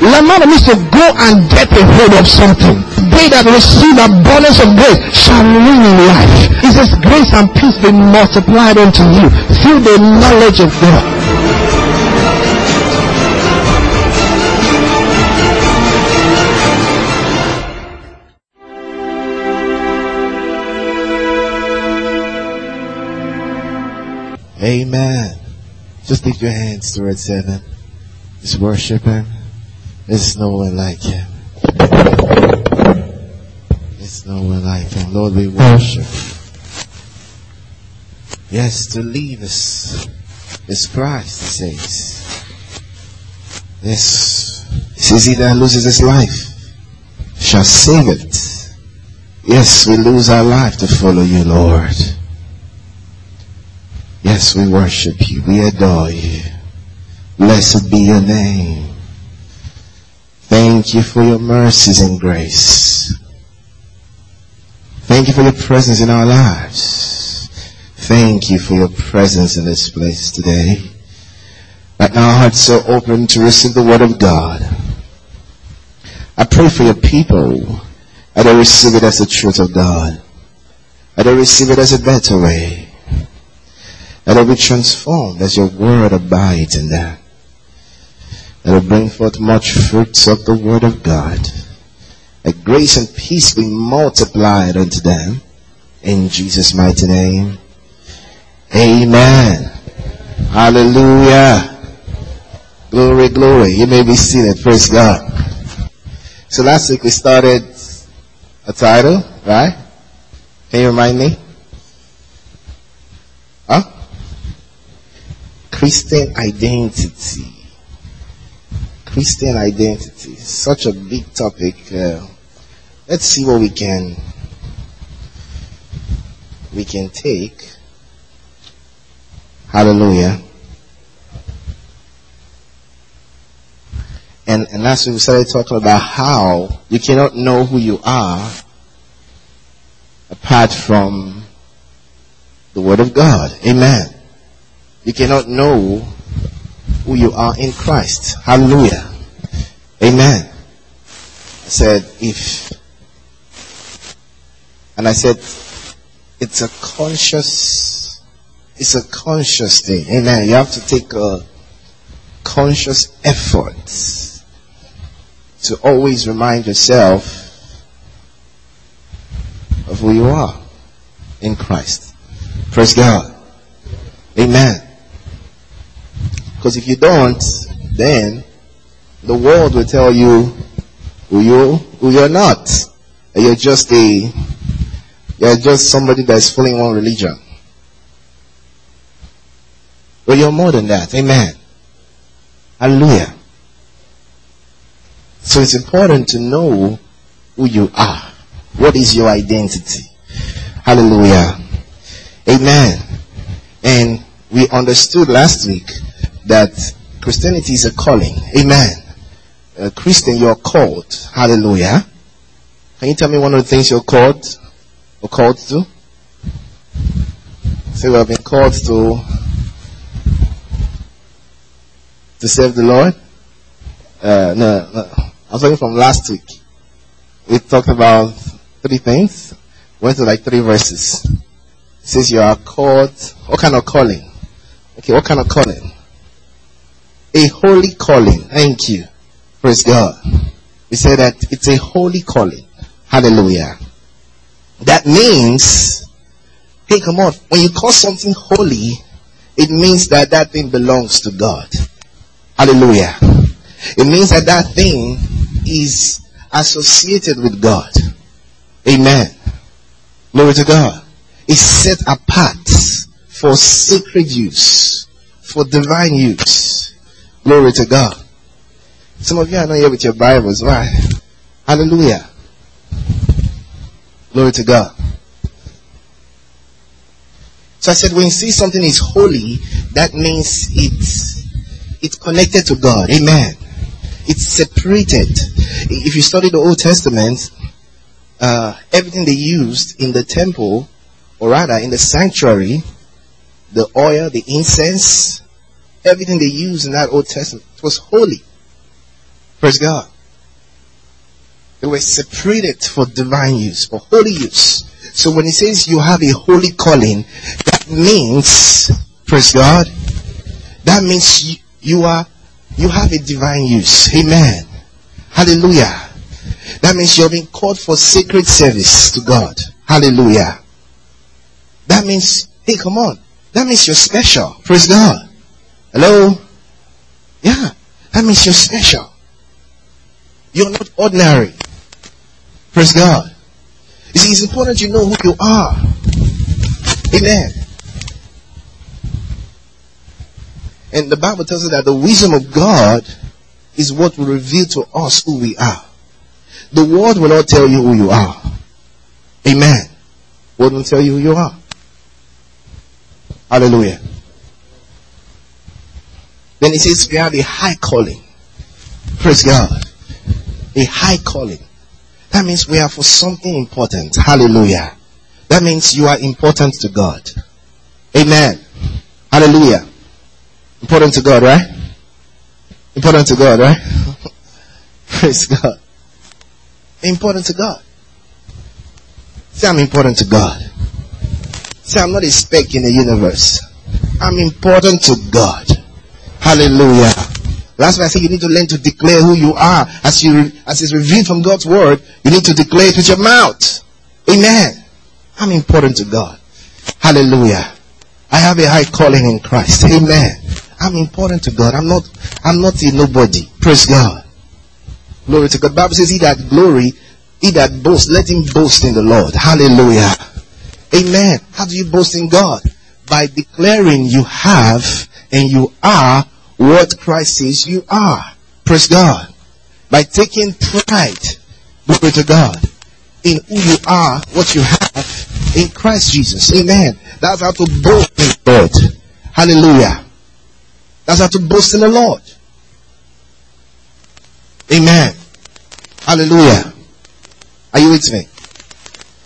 Lambano means to go and get a hold of something. They that receive abundance of grace shall reign in life. It says grace and peace be multiplied unto you through the knowledge of God. Amen. Just lift your hands towards heaven. Just worship Him. There's no one like Him. There's no one like Him. Lord, we worship. Yes, to leave us is Christ, He says. Yes. He says he that loses his life shall save it. Yes, we lose our life to follow you, Lord. Yes, we worship you. We adore you. Blessed be your name. Thank you for your mercies and grace. Thank you for your presence in our lives. Thank you for your presence in this place today. Right now, our hearts are open to receive the word of God. I pray for your people that they receive it as the truth of God. That they receive it as a better way that will be transformed as your word abides in them. That will bring forth much fruits of the word of God. That grace and peace be multiplied unto them. In Jesus' mighty name. Amen. Hallelujah. Glory, glory. You may be seated. Praise God. So last week we started a title, right? Can you remind me? Huh? Christian identity. Christian identity. Such a big topic. Uh, let's see what we can we can take. Hallelujah. And, and last week we started talking about how you cannot know who you are apart from the Word of God. Amen. You cannot know who you are in Christ. Hallelujah. Amen. I said, if, and I said, it's a conscious, it's a conscious thing. Amen. You have to take a conscious effort to always remind yourself of who you are in Christ. Praise God. Amen. Because if you don't, then the world will tell you who you who you're not. You're just a you're just somebody that's following one religion. But you're more than that. Amen. Hallelujah. So it's important to know who you are. What is your identity? Hallelujah. Amen. And we understood last week that Christianity is a calling. Amen. A Christian, you're called. Hallelujah. Can you tell me one of the things you're called or called to? Say we have been called to to serve the Lord. Uh, no, no, I was talking from last week. We talked about three things. Went to like three verses. It says you are called. What kind of calling? Okay, what kind of calling? A holy calling. Thank you. Praise God. We say that it's a holy calling. Hallelujah. That means, hey, come on. When you call something holy, it means that that thing belongs to God. Hallelujah. It means that that thing is associated with God. Amen. Glory to God. It's set apart for sacred use, for divine use. Glory to God. Some of you are not here with your Bibles. Why? Hallelujah. Glory to God. So I said, when you see something is holy, that means it's, it's connected to God. Amen. It's separated. If you study the Old Testament, uh, everything they used in the temple, or rather in the sanctuary, the oil, the incense, everything they used in that Old Testament was holy. Praise God. They were separated for divine use, for holy use. So when he says you have a holy calling, that means, praise God, that means you, you are, you have a divine use. Amen. Hallelujah. That means you're being called for sacred service to God. Hallelujah. That means, hey, come on. That means you're special. Praise God. Hello? Yeah. That means you're special. You're not ordinary. Praise God. You see, it's important you know who you are. Amen. And the Bible tells us that the wisdom of God is what will reveal to us who we are. The world will not tell you who you are. Amen. World will tell you who you are. Hallelujah. Then it says we have a high calling. Praise God. A high calling. That means we are for something important. Hallelujah. That means you are important to God. Amen. Hallelujah. Important to God, right? Important to God, right? Praise God. Important to God. Say I'm important to God. Say I'm not a speck in the universe. I'm important to God. Hallelujah. That's why I say you need to learn to declare who you are. As you, as is revealed from God's word, you need to declare it with your mouth. Amen. I'm important to God. Hallelujah. I have a high calling in Christ. Amen. I'm important to God. I'm not, I'm not a nobody. Praise God. Glory to God. The Bible says, he that glory, he that boasts, let him boast in the Lord. Hallelujah. Amen. How do you boast in God? By declaring you have and you are what Christ says you are. Praise God. By taking pride, glory to God, in who you are, what you have in Christ Jesus. Amen. That's how to boast in the God. Hallelujah. That's how to boast in the Lord. Amen. Hallelujah. Are you with me?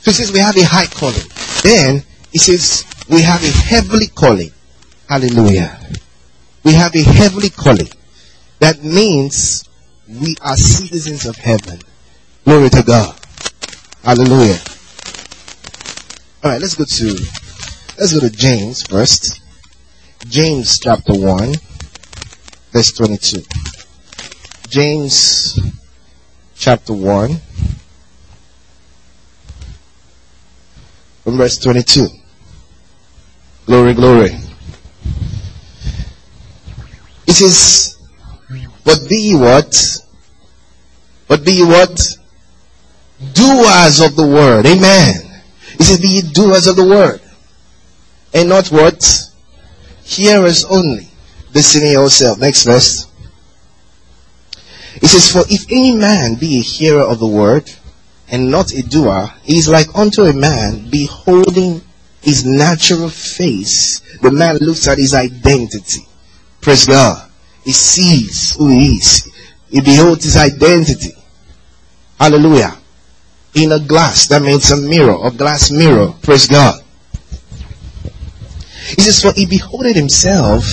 So says we have a high calling. Then he says we have a heavenly calling. Hallelujah. We have a heavenly calling. That means we are citizens of heaven. Glory to God. Hallelujah. Alright, let's go to let's go to James first. James chapter 1, verse 22. James chapter 1, from verse 22. Glory, glory. It says, but be ye what? But be ye what? Doers of the word. Amen. It says, be ye doers of the word. And not what? Hearers only. Deceiving yourself. Next verse. It says, For if any man be a hearer of the word, and not a doer, he is like unto a man beholding his natural face. The man looks at his identity. Praise God. He sees who he is. He beholds his identity. Hallelujah. In a glass, that means a mirror, a glass mirror. Praise God. He says, For he beholdeth himself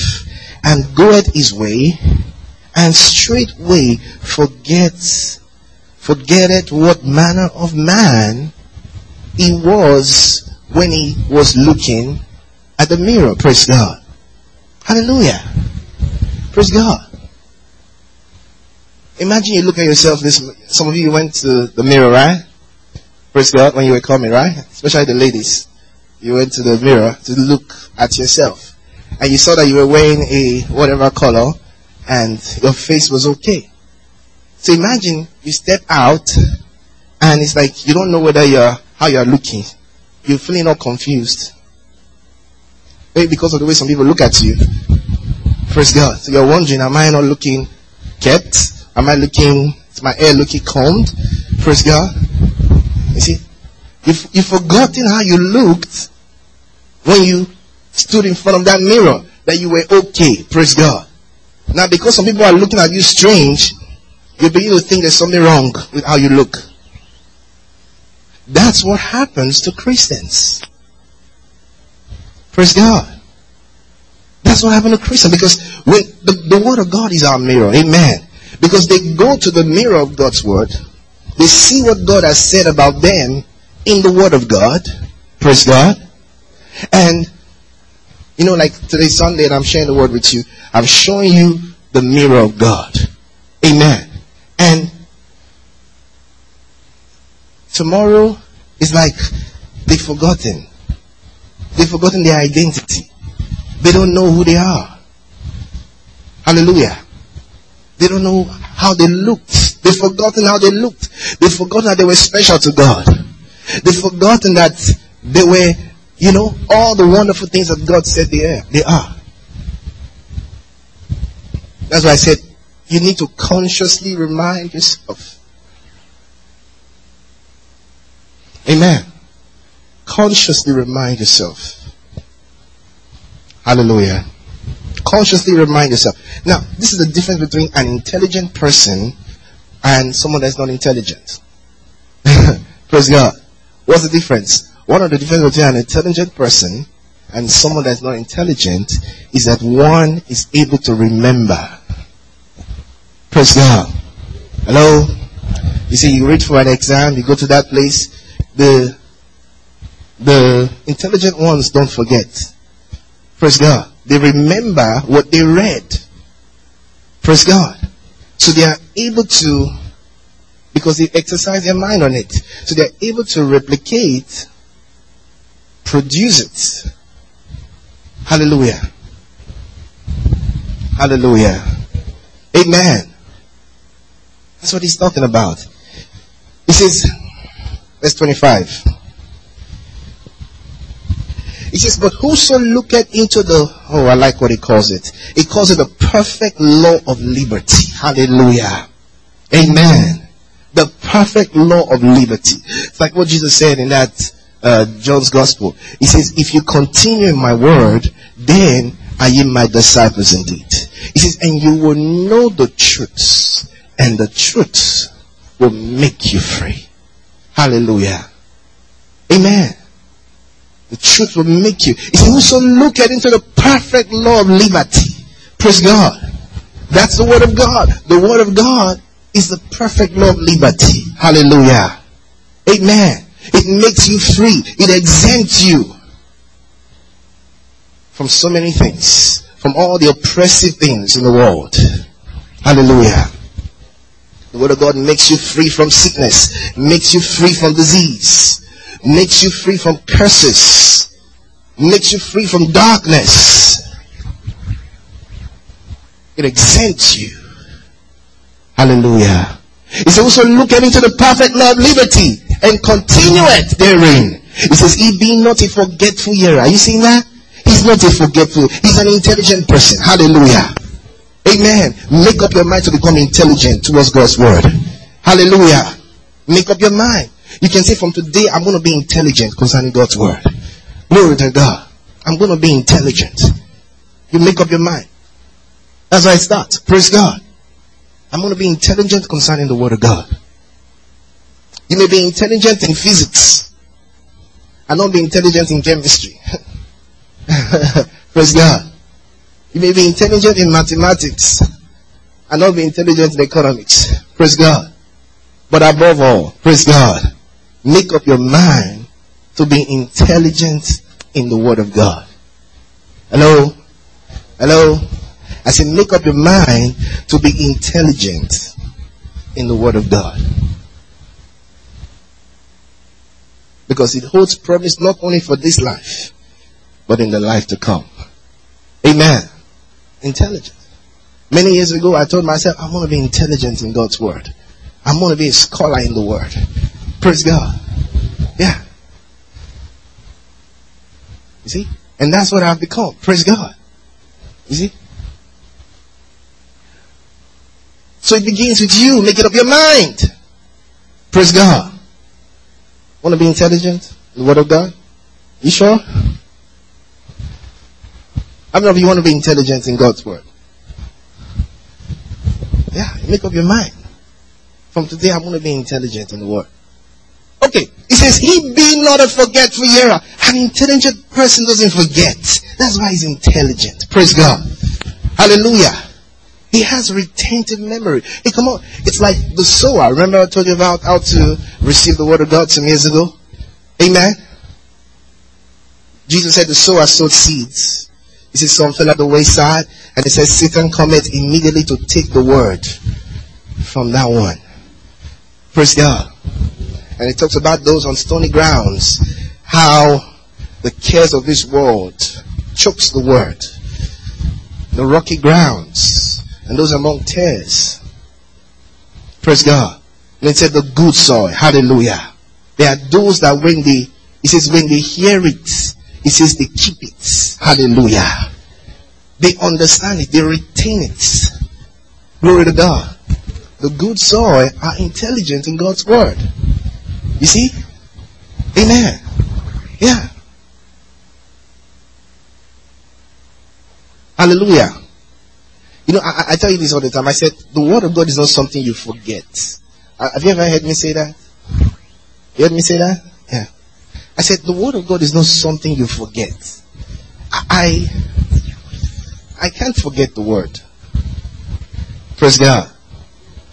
and goeth his way, and straightway forgets, forgetteth what manner of man he was when he was looking at the mirror. Praise God. Hallelujah. Praise God. Imagine you look at yourself this, some of you went to the mirror, right? Praise God, when you were coming, right? Especially the ladies. You went to the mirror to look at yourself. And you saw that you were wearing a whatever color and your face was okay. So imagine you step out and it's like you don't know whether you're, how you're looking. You're feeling all confused. Maybe because of the way some people look at you. Praise God. So you're wondering, am I not looking kept? Am I looking, is my hair looking combed? Praise God. You see, you've, you've forgotten how you looked when you stood in front of that mirror, that you were okay. Praise God. Now, because some people are looking at you strange, you begin to think there's something wrong with how you look. That's what happens to Christians. Praise God. That's what happened to Christians because when the, the word of God is our mirror. Amen. Because they go to the mirror of God's word. They see what God has said about them in the word of God. Praise God. And, you know, like today Sunday and I'm sharing the word with you, I'm showing you the mirror of God. Amen. And tomorrow is like they've forgotten. They've forgotten their identity. They don't know who they are. Hallelujah. They don't know how they looked. They've forgotten how they looked. They've forgotten that they were special to God. They've forgotten that they were, you know, all the wonderful things that God said they are. They are. That's why I said you need to consciously remind yourself. Amen. Consciously remind yourself. Hallelujah. Consciously remind yourself. Now, this is the difference between an intelligent person and someone that's not intelligent. Praise God. What's the difference? One of the difference between an intelligent person and someone that's not intelligent is that one is able to remember. Praise God. Hello? You see, you read for an exam, you go to that place, the, the intelligent ones don't forget. Praise God. They remember what they read. Praise God. So they are able to, because they exercise their mind on it, so they are able to replicate, produce it. Hallelujah. Hallelujah. Amen. That's what he's talking about. He says, verse 25. He says, but whoso looketh into the, oh, I like what he calls it. He calls it the perfect law of liberty. Hallelujah. Amen. The perfect law of liberty. It's like what Jesus said in that, uh, John's gospel. He says, if you continue in my word, then are ye my disciples indeed. He says, and you will know the truths, and the truths will make you free. Hallelujah. Amen. The truth will make you. He said, whoso looketh into the perfect law of liberty. Praise God. That's the word of God. The word of God is the perfect law of liberty. Hallelujah. Amen. It makes you free. It exempts you from so many things. From all the oppressive things in the world. Hallelujah. The word of God makes you free from sickness. Makes you free from disease makes you free from curses, makes you free from darkness. It exempts you. Hallelujah. He says, also look into the perfect law of liberty and continue it therein. He says, he be not a forgetful hearer. Are you seeing that? He's not a forgetful. He's an intelligent person. Hallelujah. Amen. Make up your mind to become intelligent towards God's word. Hallelujah. Make up your mind. You can say from today, I'm going to be intelligent concerning God's word. Glory to God. I'm going to be intelligent. You make up your mind. That's how I start. Praise God. I'm going to be intelligent concerning the word of God. You may be intelligent in physics and not be intelligent in chemistry. Praise God. You may be intelligent in mathematics and not be intelligent in economics. Praise God. But above all, praise God, make up your mind to be intelligent in the Word of God. Hello? Hello? I said, make up your mind to be intelligent in the Word of God. Because it holds promise not only for this life, but in the life to come. Amen. Intelligent. Many years ago, I told myself, I want to be intelligent in God's Word. I want to be a scholar in the Word. Praise God. Yeah. You see? And that's what I've become. Praise God. You see? So it begins with you. Make it up your mind. Praise God. Want to be intelligent? In the Word of God? You sure? How many of you want to be intelligent in God's Word? Yeah, make up your mind. From today, I'm going to be intelligent in the Word. Okay, it says, He be not a forgetful hearer. An intelligent person doesn't forget. That's why he's intelligent. Praise God. Hallelujah. He has retentive memory. Hey, come on. It's like the sower. Remember I told you about how to receive the word of God some years ago? Amen. Jesus said the sower sowed seeds. He said some fell at the wayside and he says Satan cometh immediately to take the word from that one. Praise God. And it talks about those on stony grounds, how the cares of this world chokes the word. The rocky grounds and those among tares. Praise God. And it said the good soil. Hallelujah. There are those that when they, he says when they hear it, he says they keep it. Hallelujah. They understand it. They retain it. Glory to God. The good soil are intelligent in God's word. You see? Amen. Yeah. Hallelujah. You know, I, I, tell you this all the time. I said, the word of God is not something you forget. Uh, have you ever heard me say that? You heard me say that? Yeah. I said, the word of God is not something you forget. I, I can't forget the word. Praise God.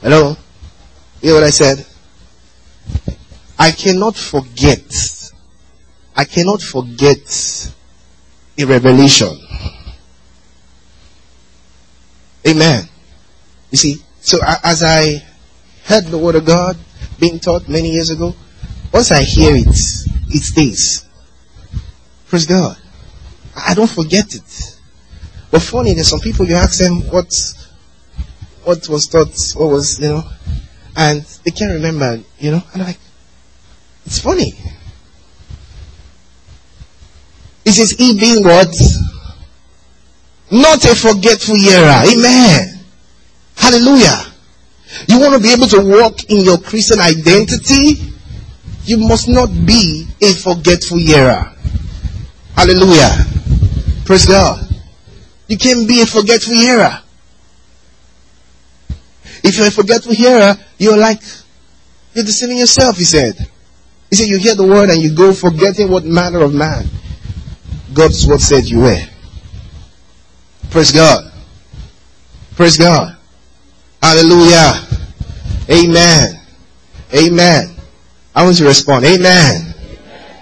Hello? You know what I said? I cannot forget. I cannot forget a revelation. Amen. You see, so as I heard the word of God being taught many years ago, once I hear it, it stays. Praise God. I don't forget it. But funny, there's some people you ask them what what was taught, what was, you know, and they can't remember, you know, and I'm like, it's funny. It says, he being what? Not a forgetful hearer. Amen. Hallelujah. You want to be able to walk in your Christian identity? You must not be a forgetful hearer. Hallelujah. Praise God. You can't be a forgetful hearer. If you're a forgetful hearer, you're like, you're deceiving yourself, he said. He said, you hear the word and you go forgetting what manner of man God's word said you were. Praise God. Praise God. Hallelujah. Amen. Amen. I want you to respond. Amen.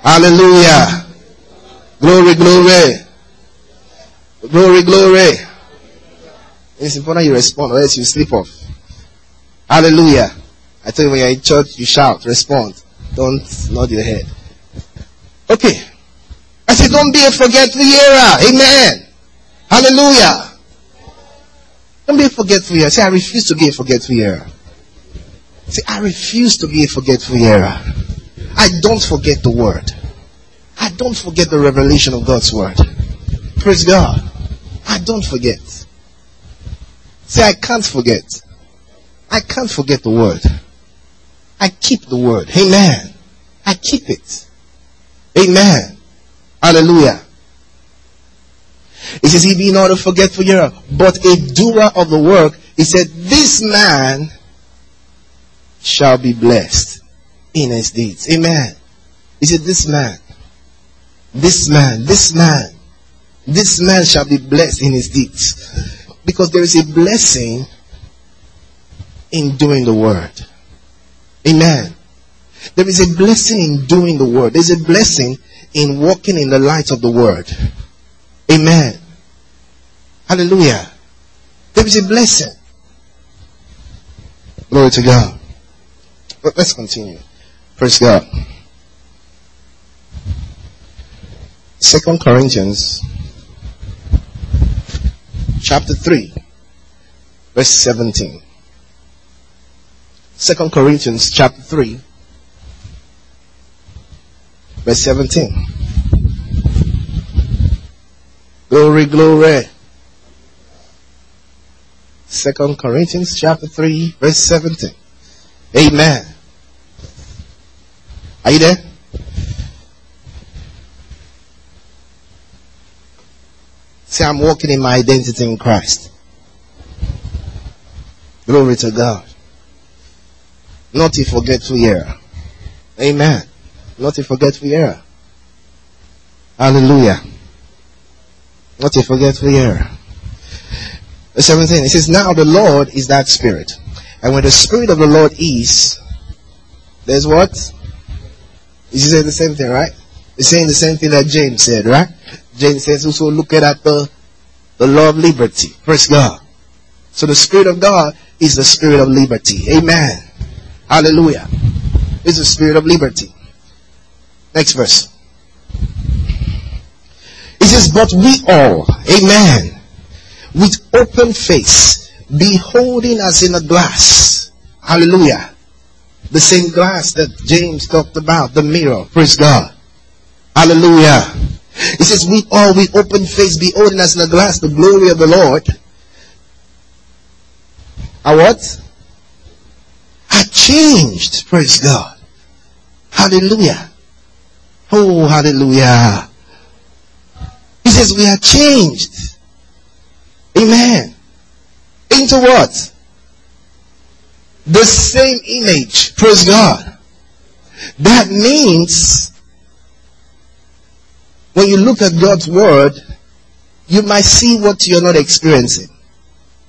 Hallelujah. Glory, glory. Glory, glory. It's important you respond or else you sleep off. Hallelujah. I tell you when you're in church, you shout, respond. Don't nod your head. Okay. I said, don't be a forgetful hearer. Amen. Hallelujah. Don't be a forgetful hearer. Say, I refuse to be a forgetful hearer. Say, I refuse to be a forgetful hearer. I don't forget the word. I don't forget the revelation of God's word. Praise God. I don't forget. Say, I can't forget. I can't forget the word. I keep the word. Amen. I keep it. Amen. Hallelujah. He says, he be not a forgetful hearer, but a doer of the work. He said, this man shall be blessed in his deeds. Amen. He said, this man, this man, this man, this man shall be blessed in his deeds. Because there is a blessing in doing the word. Amen. There is a blessing in doing the word. There's a blessing in walking in the light of the word. Amen. Hallelujah. There is a blessing. Glory to God. But let's continue. Praise God. Second Corinthians chapter 3 verse 17. Second Corinthians chapter 3 verse 17. Glory, glory. Second Corinthians chapter 3 verse 17. Amen. Are you there? Say, I'm walking in my identity in Christ. Glory to God. Not a forgetful era. Amen. Not a forgetful era. Hallelujah. Not a forgetful era. Verse 17, it says, Now the Lord is that Spirit. And when the Spirit of the Lord is, there's what? Is he saying the same thing, right? He's saying the same thing that James said, right? James says also look at the, the law of liberty. Praise God. So the Spirit of God is the Spirit of liberty. Amen. Hallelujah. It's the Spirit of liberty. Next verse. It says, but we all, amen, with open face, beholding as in a glass. Hallelujah. The same glass that James talked about, the mirror. Praise God. Hallelujah. It says, we all with open face, beholding as in a glass the glory of the Lord. Are what? Changed. Praise God. Hallelujah. Oh, hallelujah. He says we are changed. Amen. Into what? The same image. Praise God. That means when you look at God's word, you might see what you're not experiencing.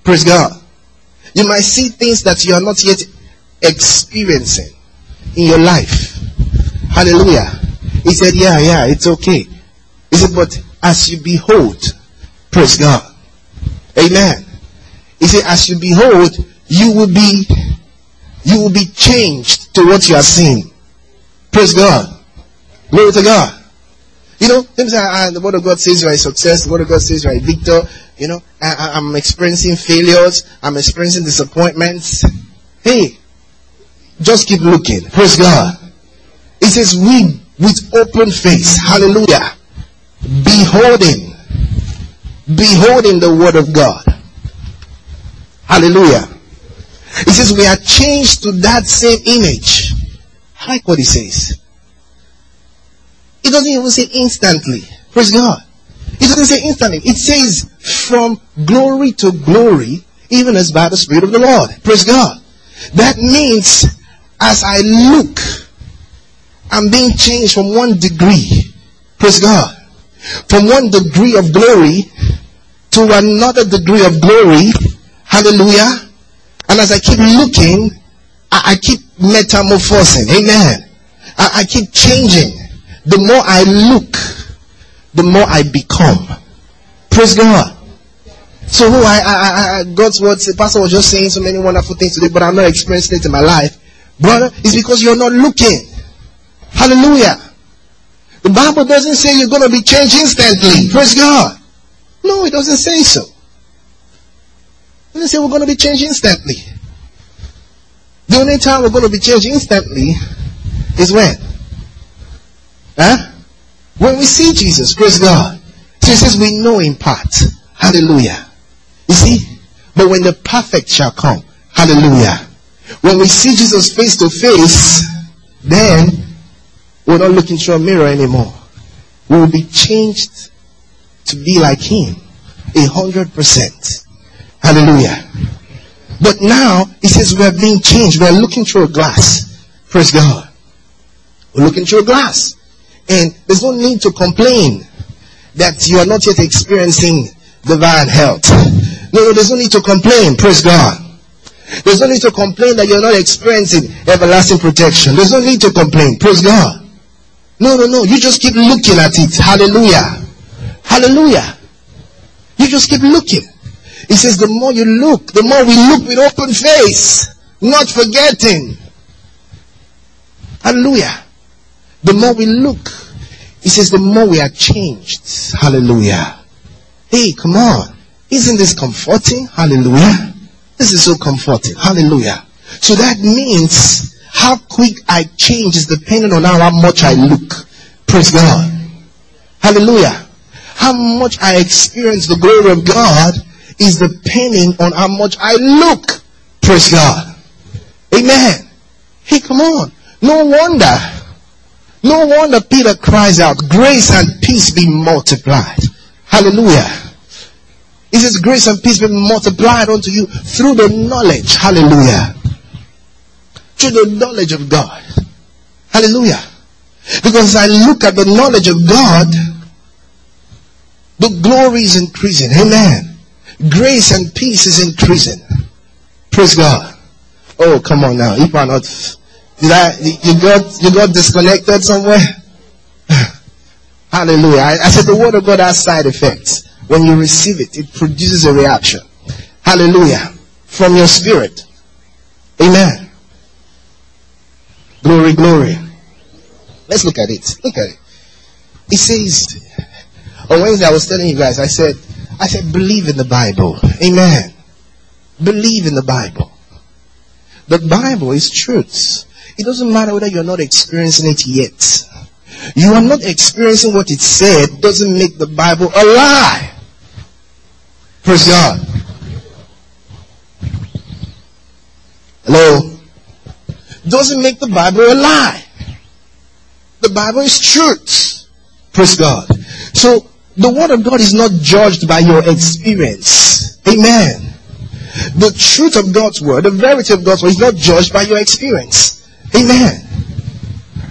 Praise God. You might see things that you are not yet experiencing in your life. Hallelujah. He said, yeah, yeah, it's okay. He said, but as you behold, praise God. Amen. He said, as you behold, you will be, you will be changed to what you are seeing. Praise God. Glory to God. You know, things say, ah, the word of God says you are a success. The word of God says you are a victor. You know, I, I'm experiencing failures. I'm experiencing disappointments. Hey, just keep looking. Praise God. It says, we with open face. Hallelujah. Beholding. Beholding the word of God. Hallelujah. It says we are changed to that same image. I like what he says. It doesn't even say instantly. Praise God. It doesn't say instantly. It says from glory to glory, even as by the Spirit of the Lord. Praise God. That means as I look, I'm being changed from one degree. Praise God. From one degree of glory to another degree of glory. Hallelujah. And as I keep looking, I, I keep metamorphosing. Amen. I, I keep changing. The more I look, the more I become. Praise God. So who I, I, I, God's word, the pastor was just saying so many wonderful things today, but I'm not experiencing it in my life. Brother, it's because you're not looking. Hallelujah. The Bible doesn't say you're going to be changed instantly. Praise God. No, it doesn't say so. It doesn't say we're going to be changed instantly. The only time we're going to be changed instantly is when? Huh? When we see Jesus. Praise God. So it says we know in part. Hallelujah. You see? But when the perfect shall come. Hallelujah. When we see Jesus face to face, then we're not looking through a mirror anymore. We will be changed to be like Him. A hundred percent. Hallelujah. But now, He says we're being changed. We're looking through a glass. Praise God. We're looking through a glass. And there's no need to complain that you are not yet experiencing divine health. No, no, there's no need to complain. Praise God. There's no need to complain that you're not experiencing everlasting protection. There's no need to complain. Praise God. No, no, no. You just keep looking at it. Hallelujah. Hallelujah. You just keep looking. He says the more you look, the more we look with open face, not forgetting. Hallelujah. The more we look, he says the more we are changed. Hallelujah. Hey, come on. Isn't this comforting? Hallelujah. This is so comforting. Hallelujah. So that means how quick I change is depending on how much I look. Praise God. Hallelujah. How much I experience the glory of God is depending on how much I look. Praise God. Amen. Hey, come on. No wonder. No wonder Peter cries out, grace and peace be multiplied. Hallelujah. He says, grace and peace be multiplied unto you through the knowledge. Hallelujah. Through the knowledge of God. Hallelujah. Because I look at the knowledge of God, the glory is increasing. Amen. Grace and peace is increasing. Praise God. Oh, come on now. If I'm not, did I, you got, you got disconnected somewhere? Hallelujah. I, I said the word of God has side effects. When you receive it, it produces a reaction. Hallelujah. From your spirit. Amen. Glory, glory. Let's look at it. Look at it. It says, on Wednesday I was telling you guys, I said, I said, believe in the Bible. Amen. Believe in the Bible. The Bible is truth. It doesn't matter whether you're not experiencing it yet. You are not experiencing what it said doesn't make the Bible a lie. Praise God. Hello? Doesn't make the Bible a lie. The Bible is truth. Praise God. So, the Word of God is not judged by your experience. Amen. The truth of God's Word, the verity of God's Word is not judged by your experience. Amen.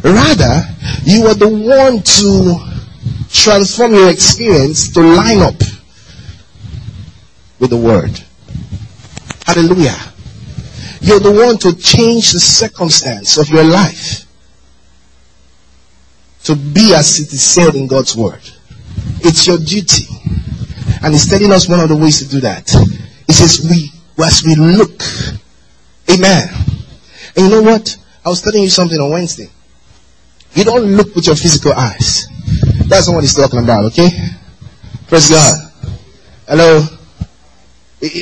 Rather, you are the one to transform your experience to line up with the Word. Hallelujah. You're the one to change the circumstance of your life to be as it is said in God's Word. It's your duty. And He's telling us one of the ways to do that. He says, we, as we look, Amen. And you know what? I was telling you something on Wednesday. You don't look with your physical eyes. That's not what he's talking about, okay? Praise God. Hello.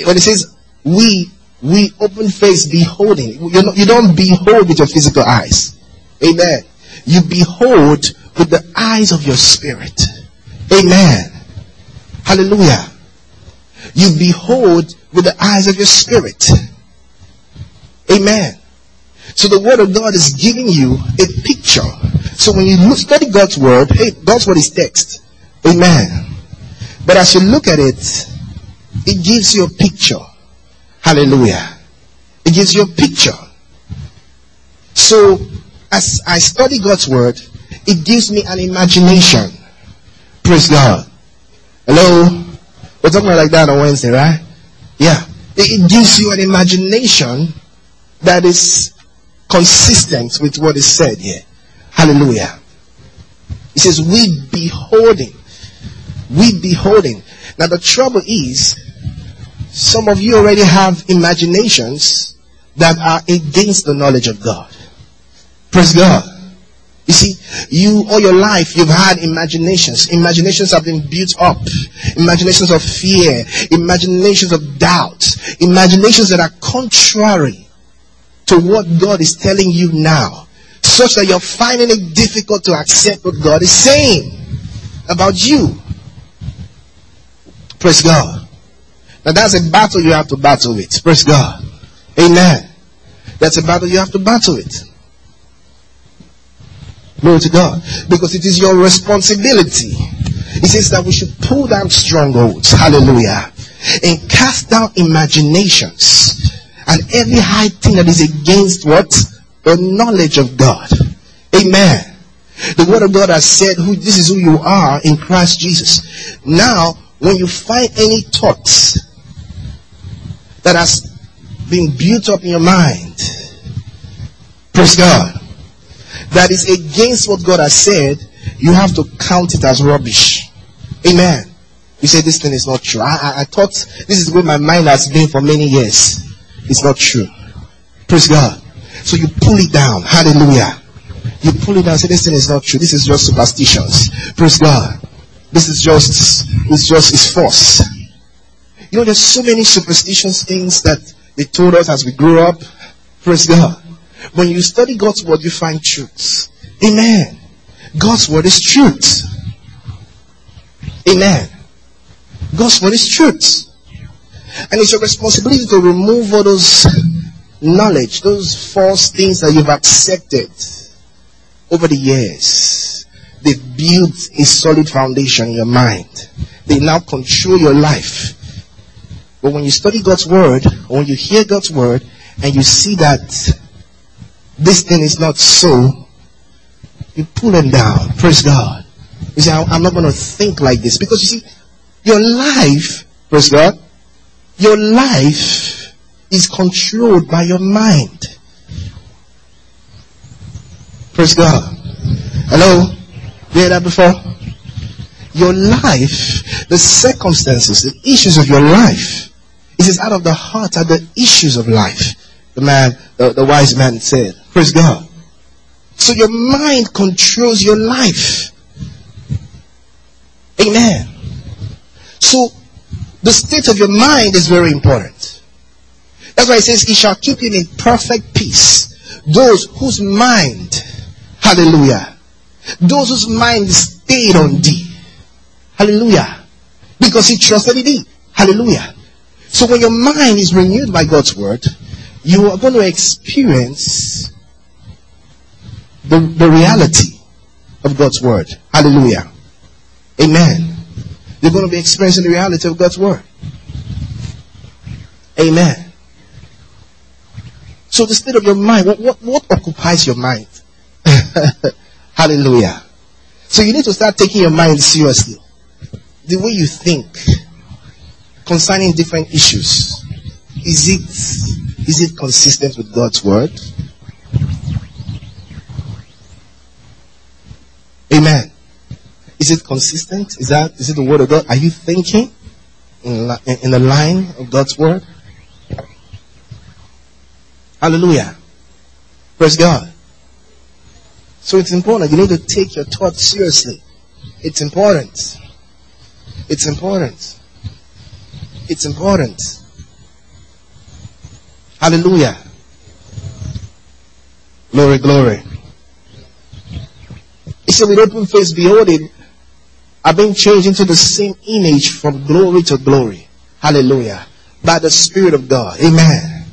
When it says, we, we open face beholding, you, know, you don't behold with your physical eyes. Amen. You behold with the eyes of your spirit. Amen. Hallelujah. You behold with the eyes of your spirit. Amen. So the word of God is giving you a picture. So when you study God's word, hey, God's word is text. Amen. But as you look at it, it gives you a picture. Hallelujah. It gives you a picture. So as I study God's word, it gives me an imagination. Praise God. Hello? We're talking like that on Wednesday, right? Yeah. It, it gives you an imagination that is consistent with what is said here. Hallelujah. It says, we beholding. We beholding. Now the trouble is, some of you already have imaginations that are against the knowledge of God. Praise God. You see, you all your life you've had imaginations. Imaginations have been built up. Imaginations of fear. Imaginations of doubt. Imaginations that are contrary to what God is telling you now. Such that you're finding it difficult to accept what God is saying about you. Praise God. Now that's a battle you have to battle with. Praise God. Amen. That's a battle you have to battle with. Glory to God. Because it is your responsibility. He says that we should pull down strongholds. Hallelujah. And cast down imaginations. And every high thing that is against what? The knowledge of God. Amen. The word of God has said who this is who you are in Christ Jesus. Now, when you find any thoughts that has been built up in your mind, praise God, that is against what God has said, you have to count it as rubbish. Amen. You say this thing is not true. I, I, I thought this is where my mind has been for many years. It's not true. Praise God. So you pull it down. Hallelujah. You pull it down. Say this thing is not true. This is just superstitions. Praise God. This is just, it's just, it's false. You know, there's so many superstitious things that they told us as we grew up. Praise God. When you study God's word, you find truths. Amen. God's word is truth. Amen. God's word is truth. And it's your responsibility to remove all those knowledge, those false things that you've accepted over the years. They've built a solid foundation in your mind. They now control your life. But when you study God's word, or when you hear God's word, and you see that this thing is not so, you pull them down. Praise God. You say, I'm not going to think like this. Because you see, your life, praise God, your life is controlled by your mind. Praise God. Hello? You heard that before? Your life, the circumstances, the issues of your life, it says out of the heart are the issues of life. The man, the, the wise man said. Praise God. So your mind controls your life. Amen. So the state of your mind is very important. That's why it says, He shall keep him in perfect peace. Those whose mind, hallelujah, those whose mind stayed on thee. Hallelujah. Because he trusted in thee. Hallelujah. So when your mind is renewed by God's word, you are going to experience the, the reality of God's word. Hallelujah. Amen. You're going to be experiencing the reality of God's word. Amen. So the state of your mind, what, what, what occupies your mind? Hallelujah. So you need to start taking your mind seriously. The way you think concerning different issues. Is it, is it consistent with God's word? Amen. Is it consistent? Is that, is it the word of God? Are you thinking in, in the line of God's word? Hallelujah. Praise God. So it's important. You need to take your thoughts seriously. It's important. It's important. It's important. Hallelujah. Glory, glory. He said, with open face, beholding, I've been changed into the same image from glory to glory. Hallelujah. By the Spirit of God. Amen.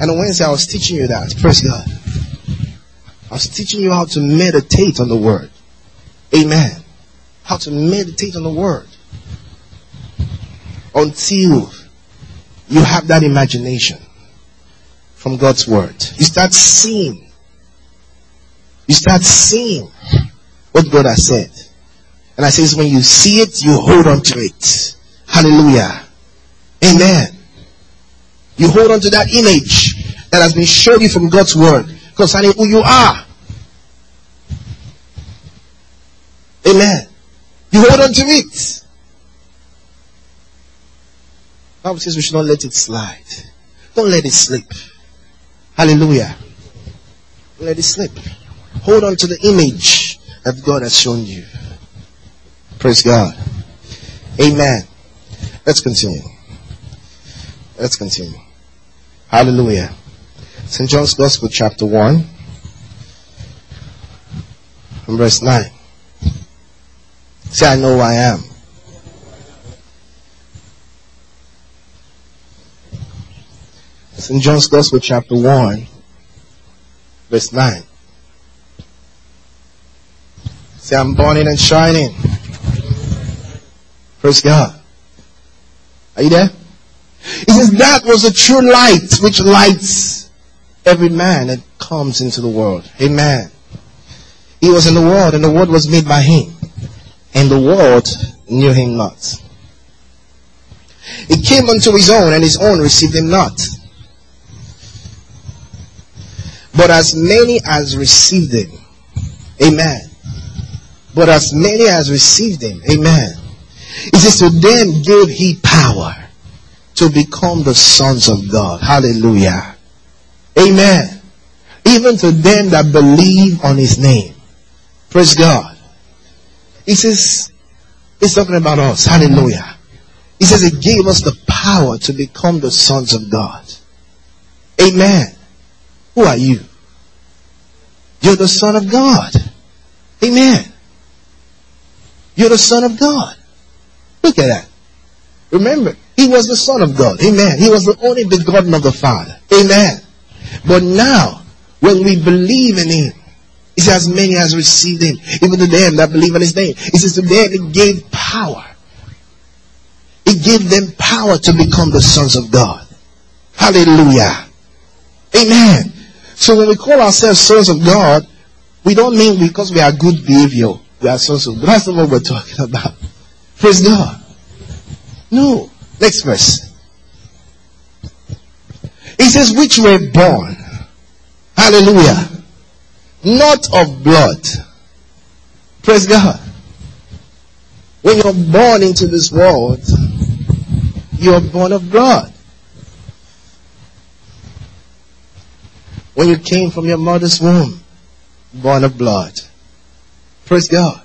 And on Wednesday, I was teaching you that. Praise God. I was teaching you how to meditate on the Word. Amen. How to meditate on the Word. Until you have that imagination from God's Word. You start seeing. You start seeing what God has said. And I says when you see it, you hold on to it. Hallelujah. Amen. You hold on to that image that has been shown you from God's word concerning who you are. Amen. You hold on to it. Bible says we should not let it slide. Don't let it slip. Hallelujah. Let it slip. Hold on to the image that God has shown you. Praise God. Amen. Let's continue. Let's continue. Hallelujah. St. John's Gospel, chapter 1, verse 9. Say, I know who I am. St. John's Gospel, chapter 1, verse 9. Say, I'm burning and shining. Praise God. Are you there? He says that was the true light which lights every man that comes into the world. Amen. He was in the world and the world was made by him. And the world knew him not. He came unto his own and his own received him not. But as many as received him, amen. But as many as received him, amen. He says to them gave he power to become the sons of God. Hallelujah. Amen. Even to them that believe on his name. Praise God. He says, he's talking about us. Hallelujah. He says he gave us the power to become the sons of God. Amen. Who are you? You're the son of God. Amen. You're the son of God. Look at that. Remember, He was the Son of God. Amen. He was the only begotten of the Father. Amen. But now, when we believe in Him, He says, as many as received Him, even to them that believe in His name. He says, to them He gave power. He gave them power to become the sons of God. Hallelujah. Amen. So when we call ourselves sons of God, we don't mean because we are good behavior. We are sons of God. That's not what we're talking about. Praise God. No. Next verse. It says, which were born. Hallelujah. Not of blood. Praise God. When you're born into this world, you're born of blood. When you came from your mother's womb, born of blood. Praise God.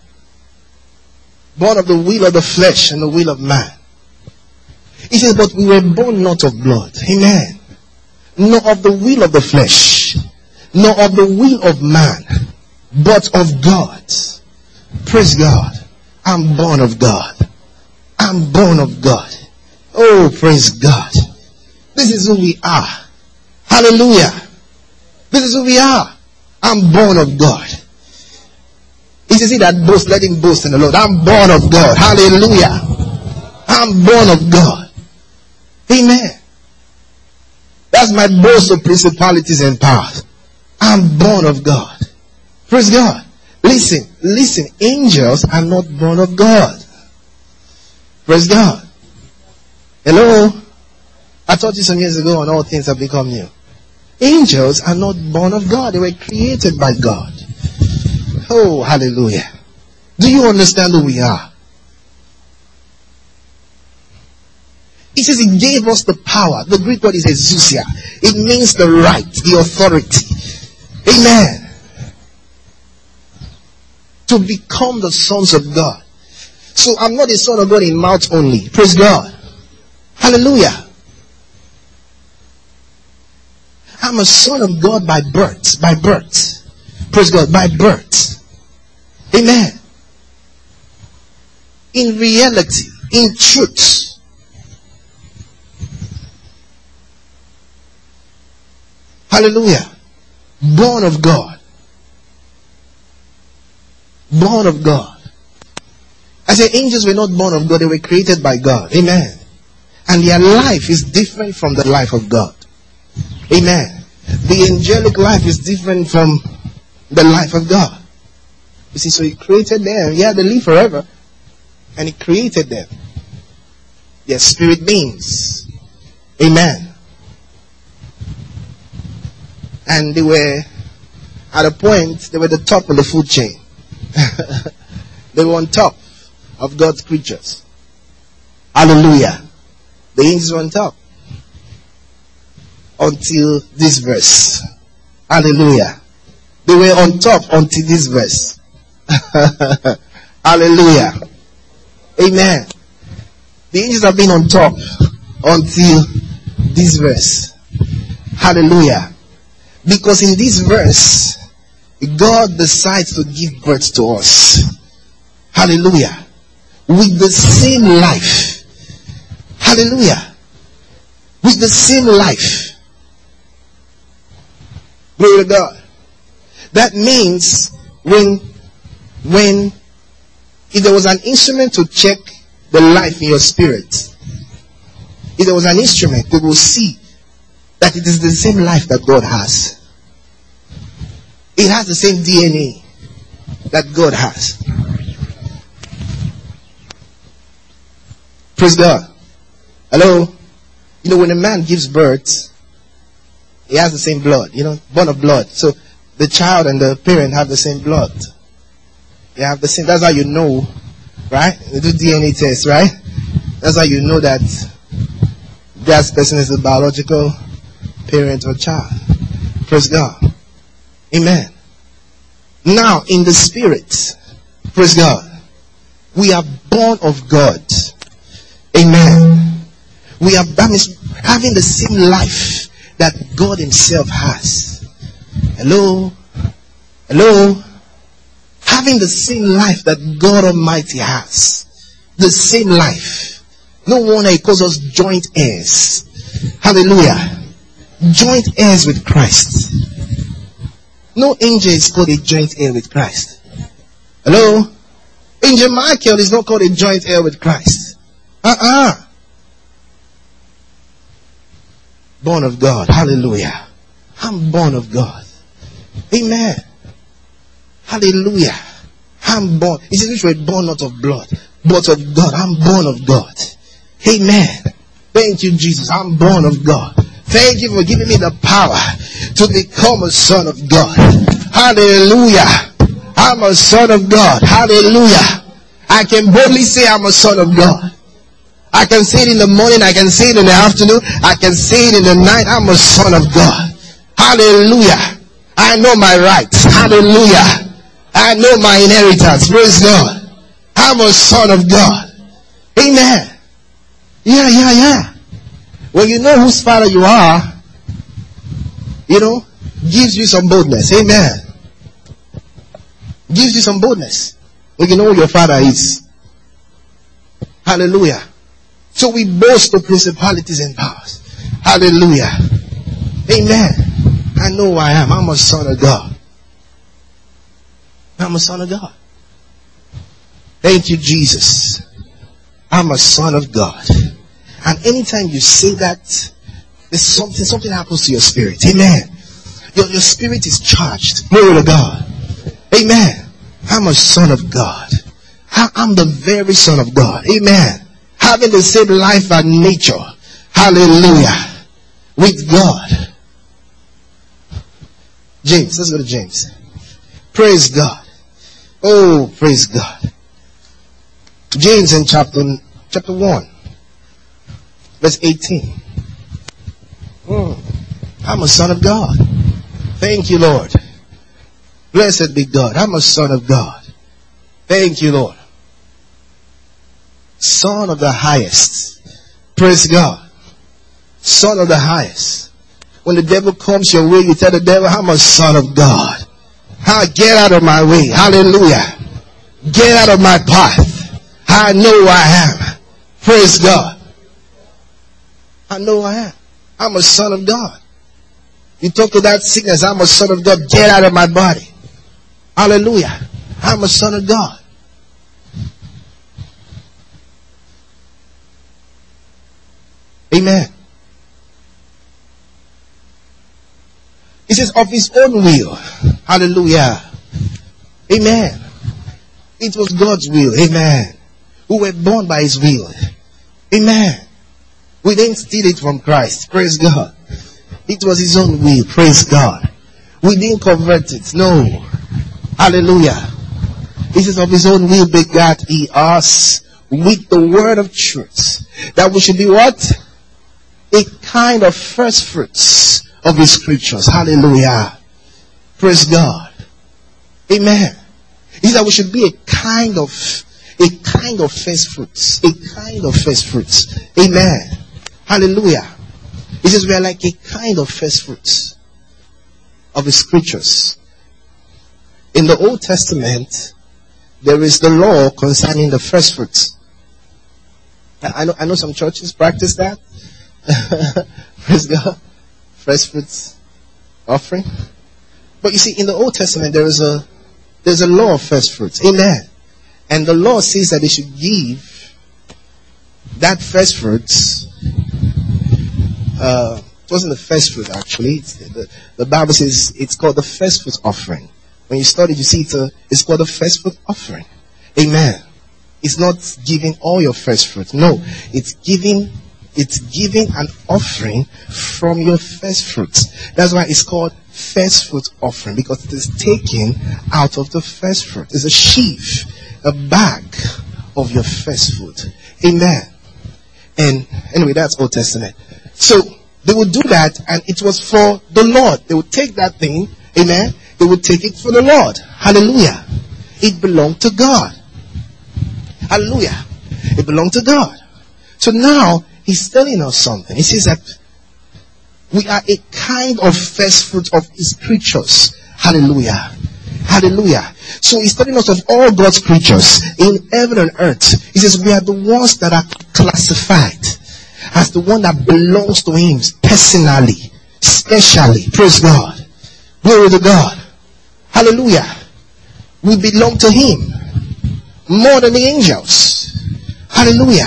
Born of the will of the flesh and the will of man. He says, but we were born not of blood. Amen. Nor of the will of the flesh. Nor of the will of man. But of God. Praise God. I'm born of God. I'm born of God. Oh, praise God. This is who we are. Hallelujah. This is who we are. I'm born of God. He says, He that boasts, let him boast in the Lord. I'm born of God. Hallelujah. I'm born of God. Amen. That's my boast of principalities and powers. I'm born of God. Praise God. Listen, listen. Angels are not born of God. Praise God. Hello? I taught you some years ago on all things have become new. Angels are not born of God. They were created by God. Oh, hallelujah. Do you understand who we are? He says he gave us the power. The Greek word is exousia. It means the right, the authority. Amen. To become the sons of God. So I'm not a son of God in mouth only. Praise God. Hallelujah. I'm a son of God by birth. By birth. Praise God. By birth. Amen. In reality, in truth. Hallelujah. Born of God. Born of God. I say angels were not born of God, they were created by God. Amen. And their life is different from the life of God. Amen. The angelic life is different from the life of God. You see, so He created them. Yeah, they live forever. And He created them. They're spirit beings. Amen. And they were, at a point, they were the top of the food chain. they were on top of God's creatures. Hallelujah. The angels were on top until this verse. Hallelujah. They were on top until this verse. Hallelujah. Amen. The angels have been on top until this verse. Hallelujah. Because in this verse, God decides to give birth to us. Hallelujah. With the same life. Hallelujah. With the same life. Glory to God. That means when, when, if there was an instrument to check the life in your spirit, if there was an instrument, we will see that it is the same life that God has. It has the same DNA that God has. Praise God. Hello? You know, when a man gives birth, he has the same blood, you know, born of blood. So the child and the parent have the same blood. They have the same, that's how you know, right? They do DNA test, right? That's how you know that that person is a biological parent or child. Praise God. Amen. Now, in the spirit, praise God, we are born of God. Amen. We are having the same life that God Himself has. Hello? Hello? Having the same life that God Almighty has. The same life. No wonder he calls us joint heirs. Hallelujah. Joint heirs with Christ. No angel is called a joint heir with Christ. Hello? Angel Michael is not called a joint heir with Christ. Uh-uh. Born of God. Hallelujah. I'm born of God. Amen. Hallelujah. I'm born. He says, which were born not of blood, but of God. I'm born of God. Amen. Thank you, Jesus. I'm born of God. Thank you for giving me the power to become a son of God. Hallelujah. I'm a son of God. Hallelujah. I can boldly say I'm a son of God. I can see it in the morning. I can see it in the afternoon. I can see it in the night. I'm a son of God. Hallelujah. I know my rights. Hallelujah. I know my inheritance. Praise God. I'm a son of God. Amen. Yeah, yeah, yeah. When you know whose father you are, you know, gives you some boldness. Amen. Gives you some boldness. When you know who your father is. Hallelujah. So we boast of principalities and powers. Hallelujah. Amen. I know I am. I'm a son of God. I'm a son of God. Thank you, Jesus. I'm a son of God. And anytime you say that, there's something, something happens to your spirit. Amen. Your, your spirit is charged. Glory to God. Amen. I'm a son of God. I'm the very son of God. Amen. Having the same life and nature. Hallelujah. With God. James. Let's go to James. Praise God. Oh, praise God. James in chapter, chapter 1, verse 18. Mm, I'm a son of God. Thank you, Lord. Blessed be God. I'm a son of God. Thank you, Lord. Son of the highest. Praise God. Son of the highest. When the devil comes your way, you tell the devil, I'm a son of God. How get out of my way. Hallelujah. Get out of my path. I know who I am. Praise God. I know who I am. I'm a son of God. You talk to that sickness, I'm a son of God. Get out of my body. Hallelujah. I'm a son of God. Amen. He says, of his own will. Hallelujah. Amen. It was God's will. Amen. We were born by his will. Amen. We didn't steal it from Christ. Praise God. It was his own will. Praise God. We didn't convert it. No. Hallelujah. He says, of his own will begat he us with the word of truth. That we should be what? A kind of first fruits of his scriptures. Hallelujah. Praise God. Amen. He said we should be a kind of a kind of first fruits. A kind of first fruits. Amen. Hallelujah. He says we are like a kind of first fruits of the scriptures. In the Old Testament, there is the law concerning the first fruits. I know, I know some churches practice that. Praise God first fruits offering. But you see, in the Old Testament, there is a there's a law of first fruits. Amen. And the law says that they should give that first fruits. Uh, it wasn't the first fruit actually. The, the, Bible says it's called the first fruit offering. When you study, you see it's, a, it's called the first fruit offering. Amen. It's not giving all your first fruit. No, it's giving it's giving an offering from your first fruits. That's why it's called first fruit offering because it is taken out of the first fruit. It's a sheaf, a bag of your first fruit. Amen. And anyway, that's Old Testament. So they would do that and it was for the Lord. They would take that thing, amen. They would take it for the Lord. Hallelujah. It belonged to God. Hallelujah. It belonged to God. So now He's telling us something. He says that we are a kind of first fruit of his creatures. Hallelujah. Hallelujah. So he's telling us of all God's creatures in heaven and earth. He says we are the ones that are classified as the one that belongs to him personally, specially. Praise God. Glory to God. Hallelujah. We belong to him more than the angels. Hallelujah.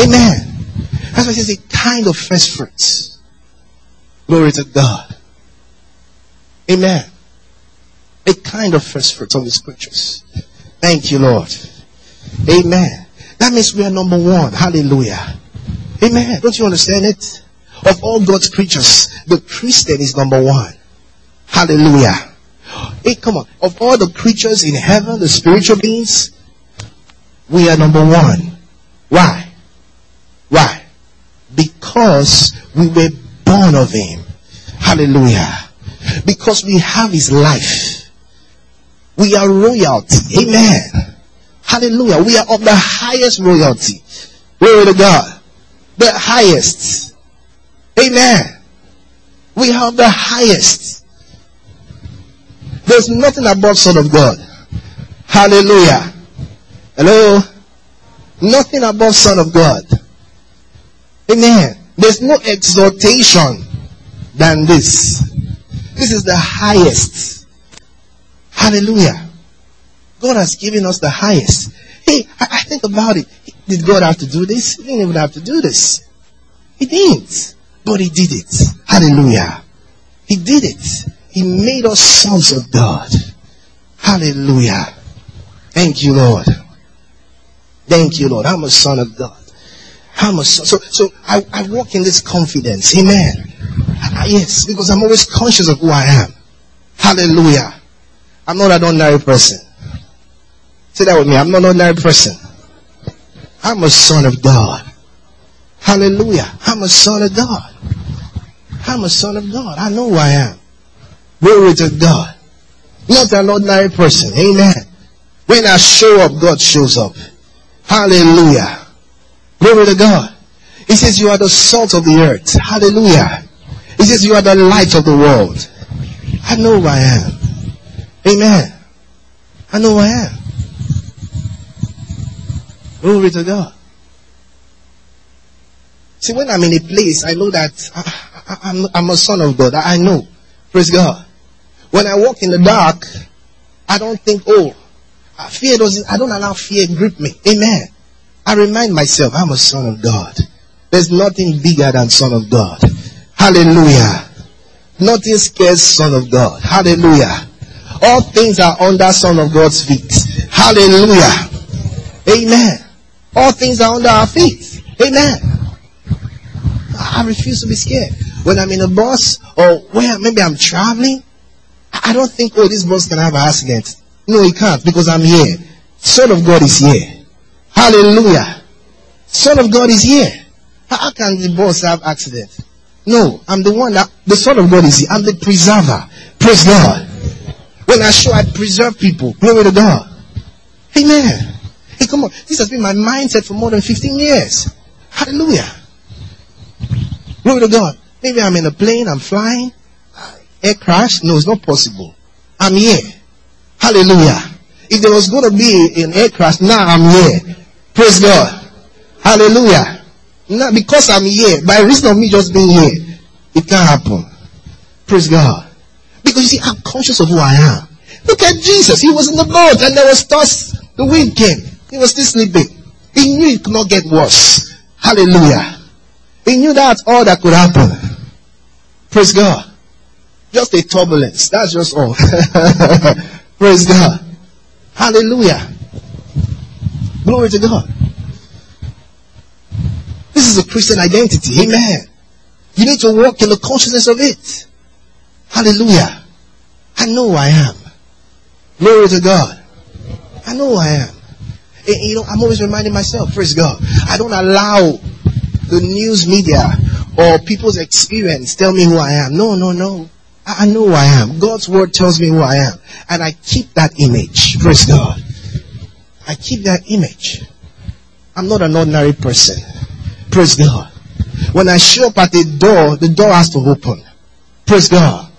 Amen. That's why he says a kind of first fruits. Glory to God. Amen. A kind of first fruits of the scriptures. Thank you, Lord. Amen. That means we are number one. Hallelujah. Amen. Don't you understand it? Of all God's creatures, the Christian is number one. Hallelujah. Hey, come on. Of all the creatures in heaven, the spiritual beings, we are number one. Why? Why? Because we were born of Him. Hallelujah. Because we have His life. We are royalty. Amen. Hallelujah. We are of the highest royalty. Glory to God. The highest. Amen. We have the highest. There's nothing above Son of God. Hallelujah. Hello? Nothing above Son of God. Amen. There's no exaltation than this. This is the highest. Hallelujah. God has given us the highest. Hey, I think about it. Did God have to do this? He didn't even have to do this. He didn't. But He did it. Hallelujah. He did it. He made us sons of God. Hallelujah. Thank you, Lord. Thank you, Lord. I'm a son of God. I'm a son. So, so I, I walk in this confidence. Amen. Ah, yes, because I'm always conscious of who I am. Hallelujah. I'm not an ordinary person. Say that with me. I'm not an ordinary person. I'm a son of God. Hallelujah. I'm a son of God. I'm a son of God. I know who I am. Glory to God. Not an ordinary person. Amen. When I show up, God shows up. Hallelujah. Glory to God. He says you are the salt of the earth. Hallelujah. He says you are the light of the world. I know who I am. Amen. I know who I am. Glory to God. See, when I'm in a place, I know that I, am I'm, I'm a son of God. I know. Praise God. When I walk in the dark, I don't think, oh, fear doesn't, I don't allow fear grip me. Amen. I remind myself, I'm a son of God. There's nothing bigger than son of God. Hallelujah. Nothing scares son of God. Hallelujah. All things are under son of God's feet. Hallelujah. Amen. All things are under our feet. Amen. I refuse to be scared. When I'm in a bus or where maybe I'm traveling, I don't think, oh, this bus can have an accident. No, it can't because I'm here. Son of God is here. Hallelujah. Son of God is here. How can the boss have accident? No, I'm the one that, the Son of God is here. I'm the preserver. Praise God. When I show, I preserve people. Glory to God. Amen. Hey, come on. This has been my mindset for more than 15 years. Hallelujah. Glory to God. Maybe I'm in a plane, I'm flying air crash? No, it's not possible. I'm here. Hallelujah. If there was going to be an air crash, now I'm here. Praise God. Hallelujah. Now, because I'm here, by reason of me just being here, it can't happen. Praise God. Because you see, I'm conscious of who I am. Look at Jesus. He was in the boat and there was toss. The wind came. He was still sleeping. He knew it could not get worse. Hallelujah. He knew that's all that could happen. Praise God. Just a turbulence. That's just all. Praise God. Hallelujah. Glory to God. This is a Christian identity. Amen. You need to walk in the consciousness of it. Hallelujah. I know who I am. Glory to God. I know who I am. And, you know, I'm always reminding myself, praise God. I don't allow the news media or people's experience tell me who I am. No, no, no. I know who I am. God's word tells me who I am. And I keep that image. Praise God. I keep that image. I'm not an ordinary person. Praise God. When I show up at the door, the door has to open. Praise God.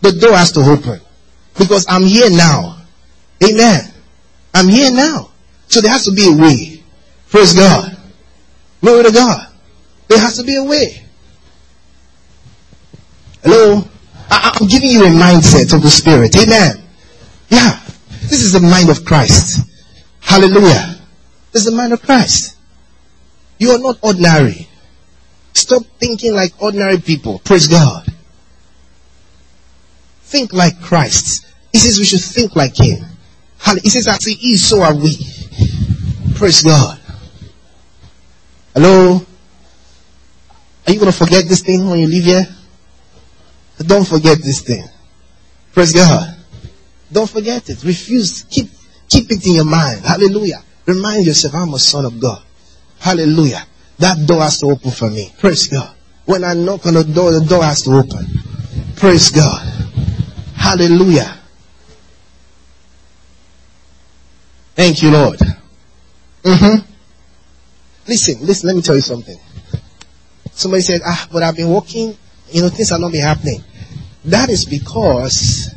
The door has to open. Because I'm here now. Amen. I'm here now. So there has to be a way. Praise God. Glory to God. There has to be a way. Hello? I, am giving you a mindset of the Spirit. Amen. Yeah. This is the mind of Christ. Hallelujah. This is the mind of Christ. You are not ordinary. Stop thinking like ordinary people. Praise God. Think like Christ. He says we should think like Him. He says, as He is, so are we. Praise God. Hello? Are you going to forget this thing when you leave here? Don't forget this thing. Praise God. Don't forget it. Refuse. Keep, keep it in your mind. Hallelujah. Remind yourself, I'm a son of God. Hallelujah. That door has to open for me. Praise God. When I knock on the door, the door has to open. Praise God. Hallelujah. Thank you, Lord. Mm-hmm. Listen, listen, let me tell you something. Somebody said, ah, but I've been walking, you know, things are not been happening. That is because,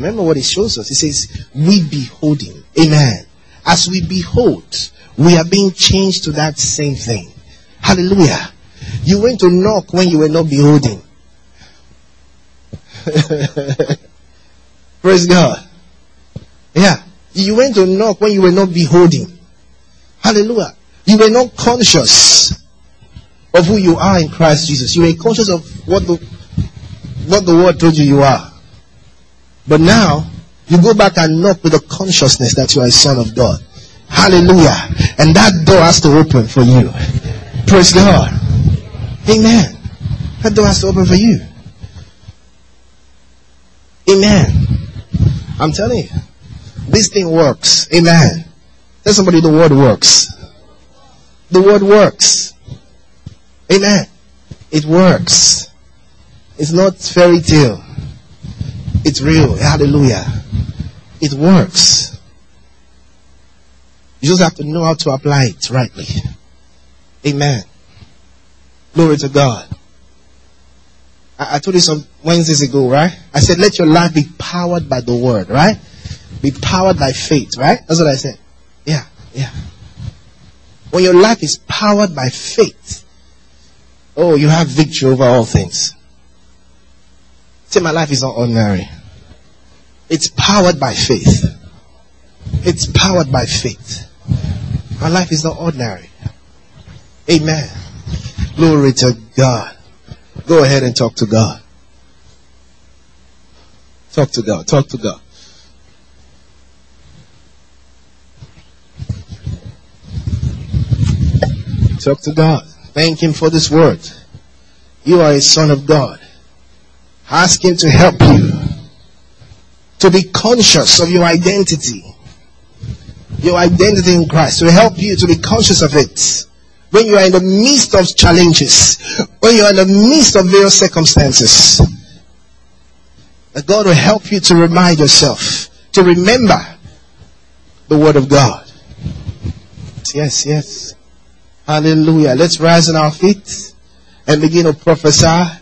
remember what it shows us. It says, we beholding. Amen. As we behold, we are being changed to that same thing. Hallelujah. You went to knock when you were not beholding. Praise God. Yeah. You went to knock when you were not beholding. Hallelujah. You were not conscious of who you are in Christ Jesus. You were conscious of what the what the word told you you are. But now you go back and knock with the consciousness that you are a son of God. Hallelujah. And that door has to open for you. Praise God. Amen. That door has to open for you. Amen. I'm telling you. This thing works. Amen. Tell somebody the word works. The word works. Amen. It works. It's not fairy tale. It's real. Hallelujah. It works. You just have to know how to apply it rightly. Amen. Glory to God. I, I told you some Wednesdays ago, right? I said, let your life be powered by the word, right? Be powered by faith, right? That's what I said. Yeah, yeah. When your life is powered by faith, oh, you have victory over all things. Say, my life is not ordinary. It's powered by faith. It's powered by faith. My life is not ordinary. Amen. Glory to God. Go ahead and talk to God. Talk to God. Talk to God. Talk to God. Thank Him for this word. You are a son of God. Ask Him to help you to be conscious of your identity. Your identity in Christ. To help you to be conscious of it. When you are in the midst of challenges. When you are in the midst of various circumstances. That God will help you to remind yourself. To remember the Word of God. Yes, yes. Hallelujah. Let's rise on our feet and begin to prophesy.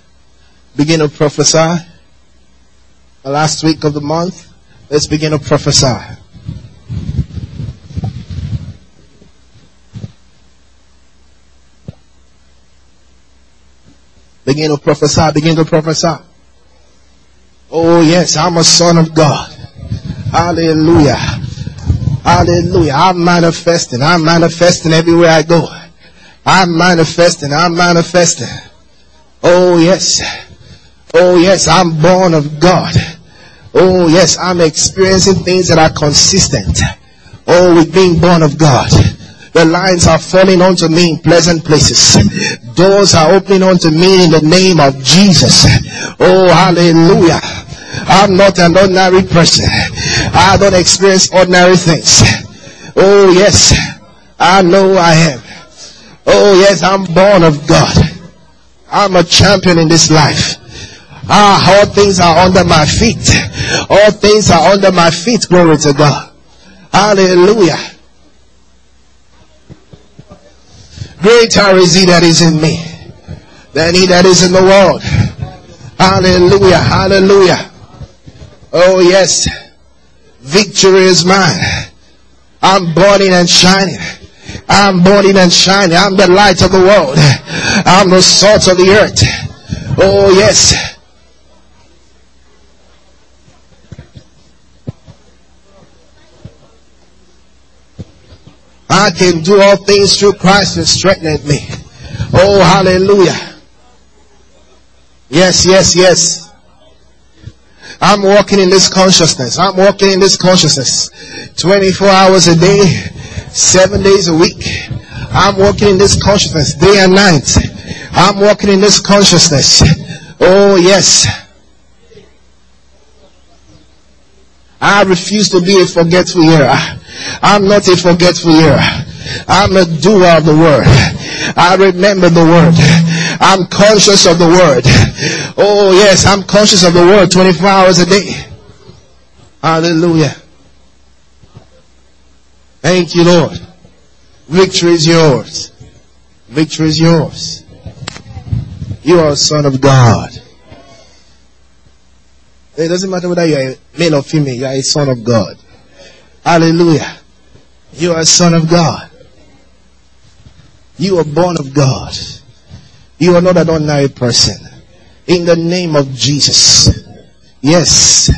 Begin to prophesy. The last week of the month, let's begin to prophesy. Begin to prophesy, begin to prophesy. Oh yes, I'm a son of God. Hallelujah. Hallelujah. I'm manifesting. I'm manifesting everywhere I go. I'm manifesting. I'm manifesting. Oh yes. Oh yes, I'm born of God. Oh yes, I'm experiencing things that are consistent. Oh, with being born of God. The lines are falling onto me in pleasant places. Doors are opening onto me in the name of Jesus. Oh, hallelujah. I'm not an ordinary person. I don't experience ordinary things. Oh, yes. I know I am. Oh yes, I'm born of God. I'm a champion in this life. Ah, all things are under my feet. All things are under my feet. Glory to God. Hallelujah. Greater is he that is in me than he that is in the world. Hallelujah. Hallelujah. Oh yes. Victory is mine. I'm burning and shining. I'm burning and shining. I'm the light of the world. I'm the salt of the earth. Oh yes. I can do all things through Christ that strengthened me. Oh, hallelujah. Yes, yes, yes. I'm walking in this consciousness. I'm walking in this consciousness. 24 hours a day, 7 days a week. I'm walking in this consciousness day and night. I'm walking in this consciousness. Oh yes. I refuse to be a forgetful hearer. I'm not a forgetful hearer. I'm a doer of the word. I remember the word. I'm conscious of the word. Oh yes, I'm conscious of the word 24 hours a day. Hallelujah. Thank you, Lord. Victory is yours. Victory is yours. You are a son of God. It doesn't matter whether you're a male or female, you are a son of God. Hallelujah. You are a son of God. You are born of God. You are not an ordinary person. In the name of Jesus. Yes.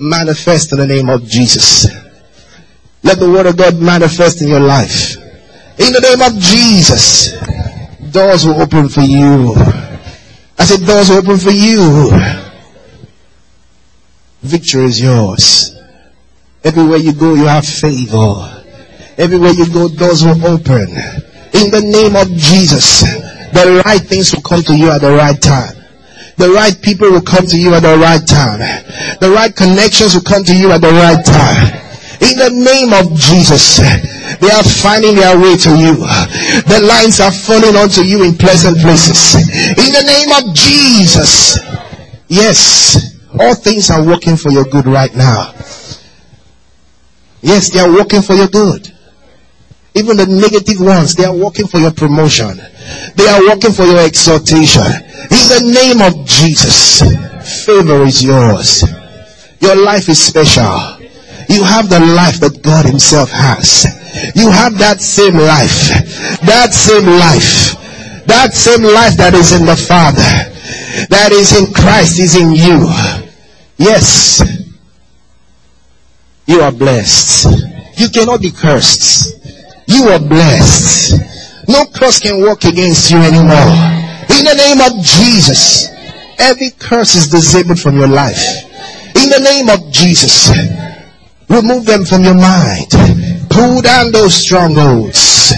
Manifest in the name of Jesus. Let the word of God manifest in your life. In the name of Jesus. Doors will open for you. I said doors will open for you. Victory is yours. Everywhere you go, you have favor. Everywhere you go, doors will open. In the name of Jesus, the right things will come to you at the right time. The right people will come to you at the right time. The right connections will come to you at the right time. In the name of Jesus, they are finding their way to you. The lines are falling onto you in pleasant places. In the name of Jesus. Yes. All things are working for your good right now. Yes, they are working for your good. Even the negative ones, they are working for your promotion. They are working for your exaltation. In the name of Jesus, favor is yours. Your life is special. You have the life that God himself has. You have that same life. That same life. That same life that is in the Father. That is in Christ is in you. Yes. You are blessed. You cannot be cursed. You are blessed. No curse can work against you anymore. In the name of Jesus, every curse is disabled from your life. In the name of Jesus, remove them from your mind. Pull down those strongholds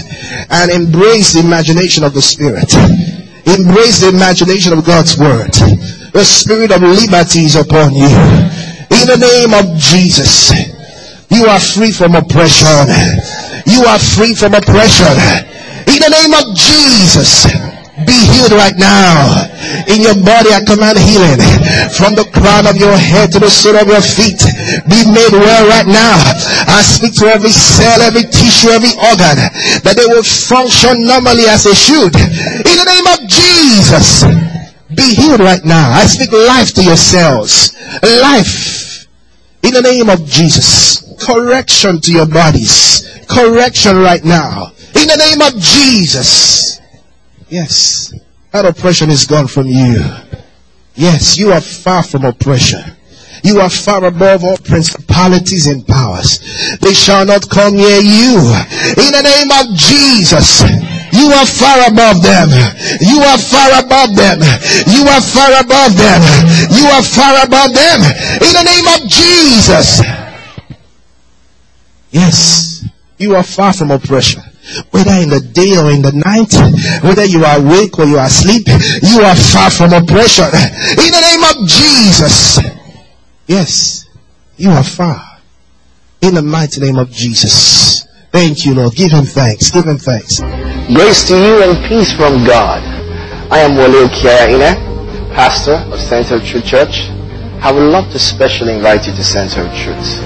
and embrace the imagination of the Spirit. Embrace the imagination of God's Word. The spirit of liberty is upon you. In the name of Jesus, you are free from oppression. You are free from oppression. In the name of Jesus, be healed right now. In your body, I command healing. From the crown of your head to the sole of your feet. Be made well right now. I speak to every cell, every tissue, every organ, that they will function normally as they should. In the name of Jesus. Be healed right now. I speak life to your cells. Life. In the name of Jesus. Correction to your bodies. Correction right now. In the name of Jesus. Yes. That oppression is gone from you. Yes, you are far from oppression. You are far above all principalities and powers. They shall not come near you. In the name of Jesus. You are far above them. You are far above them. You are far above them. You are far above them. In the name of Jesus. Yes. You are far from oppression. Whether in the day or in the night, whether you are awake or you are asleep, you are far from oppression. In the name of Jesus. Yes. You are far. In the mighty name of Jesus. Thank you, Lord. Give him thanks. Give him thanks. Grace to you and peace from God. I am Wole Kiaina, pastor of Center of Truth Church. I would love to specially invite you to Center of Truth.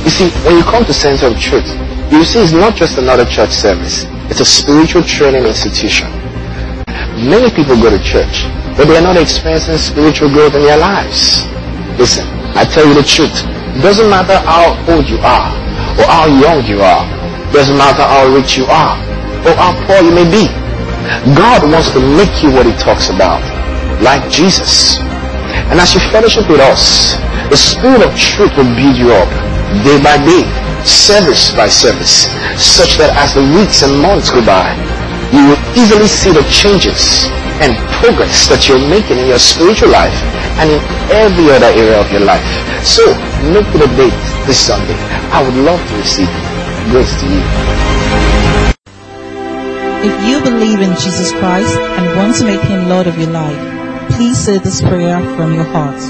You see, when you come to Center of Truth, you see it's not just another church service. It's a spiritual training institution. Many people go to church, but they are not experiencing spiritual growth in their lives. Listen, I tell you the truth. It Doesn't matter how old you are or how young you are. It Doesn't matter how rich you are or how poor you may be. God wants to make you what he talks about, like Jesus. And as you fellowship with us, the Spirit of truth will build you up day by day, service by service, such that as the weeks and months go by, you will easily see the changes and progress that you're making in your spiritual life and in every other area of your life. So, make it a date this Sunday. I would love to receive. Grace to you. If you believe in Jesus Christ and want to make him Lord of your life, please say this prayer from your heart.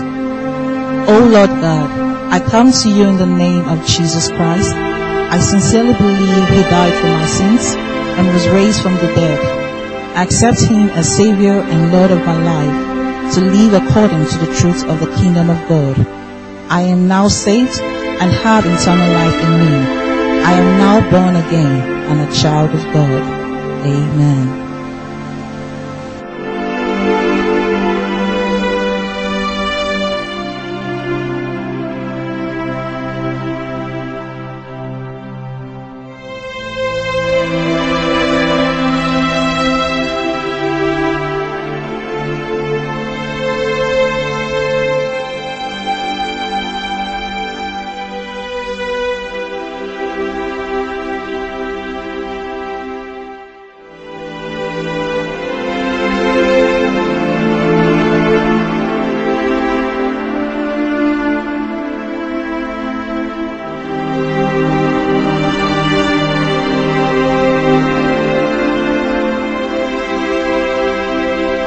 Oh Lord God, I come to you in the name of Jesus Christ. I sincerely believe he died for my sins and was raised from the dead. I accept him as Savior and Lord of my life to live according to the truth of the kingdom of God. I am now saved and have eternal life in me. I am now born again and a child of God. Amen.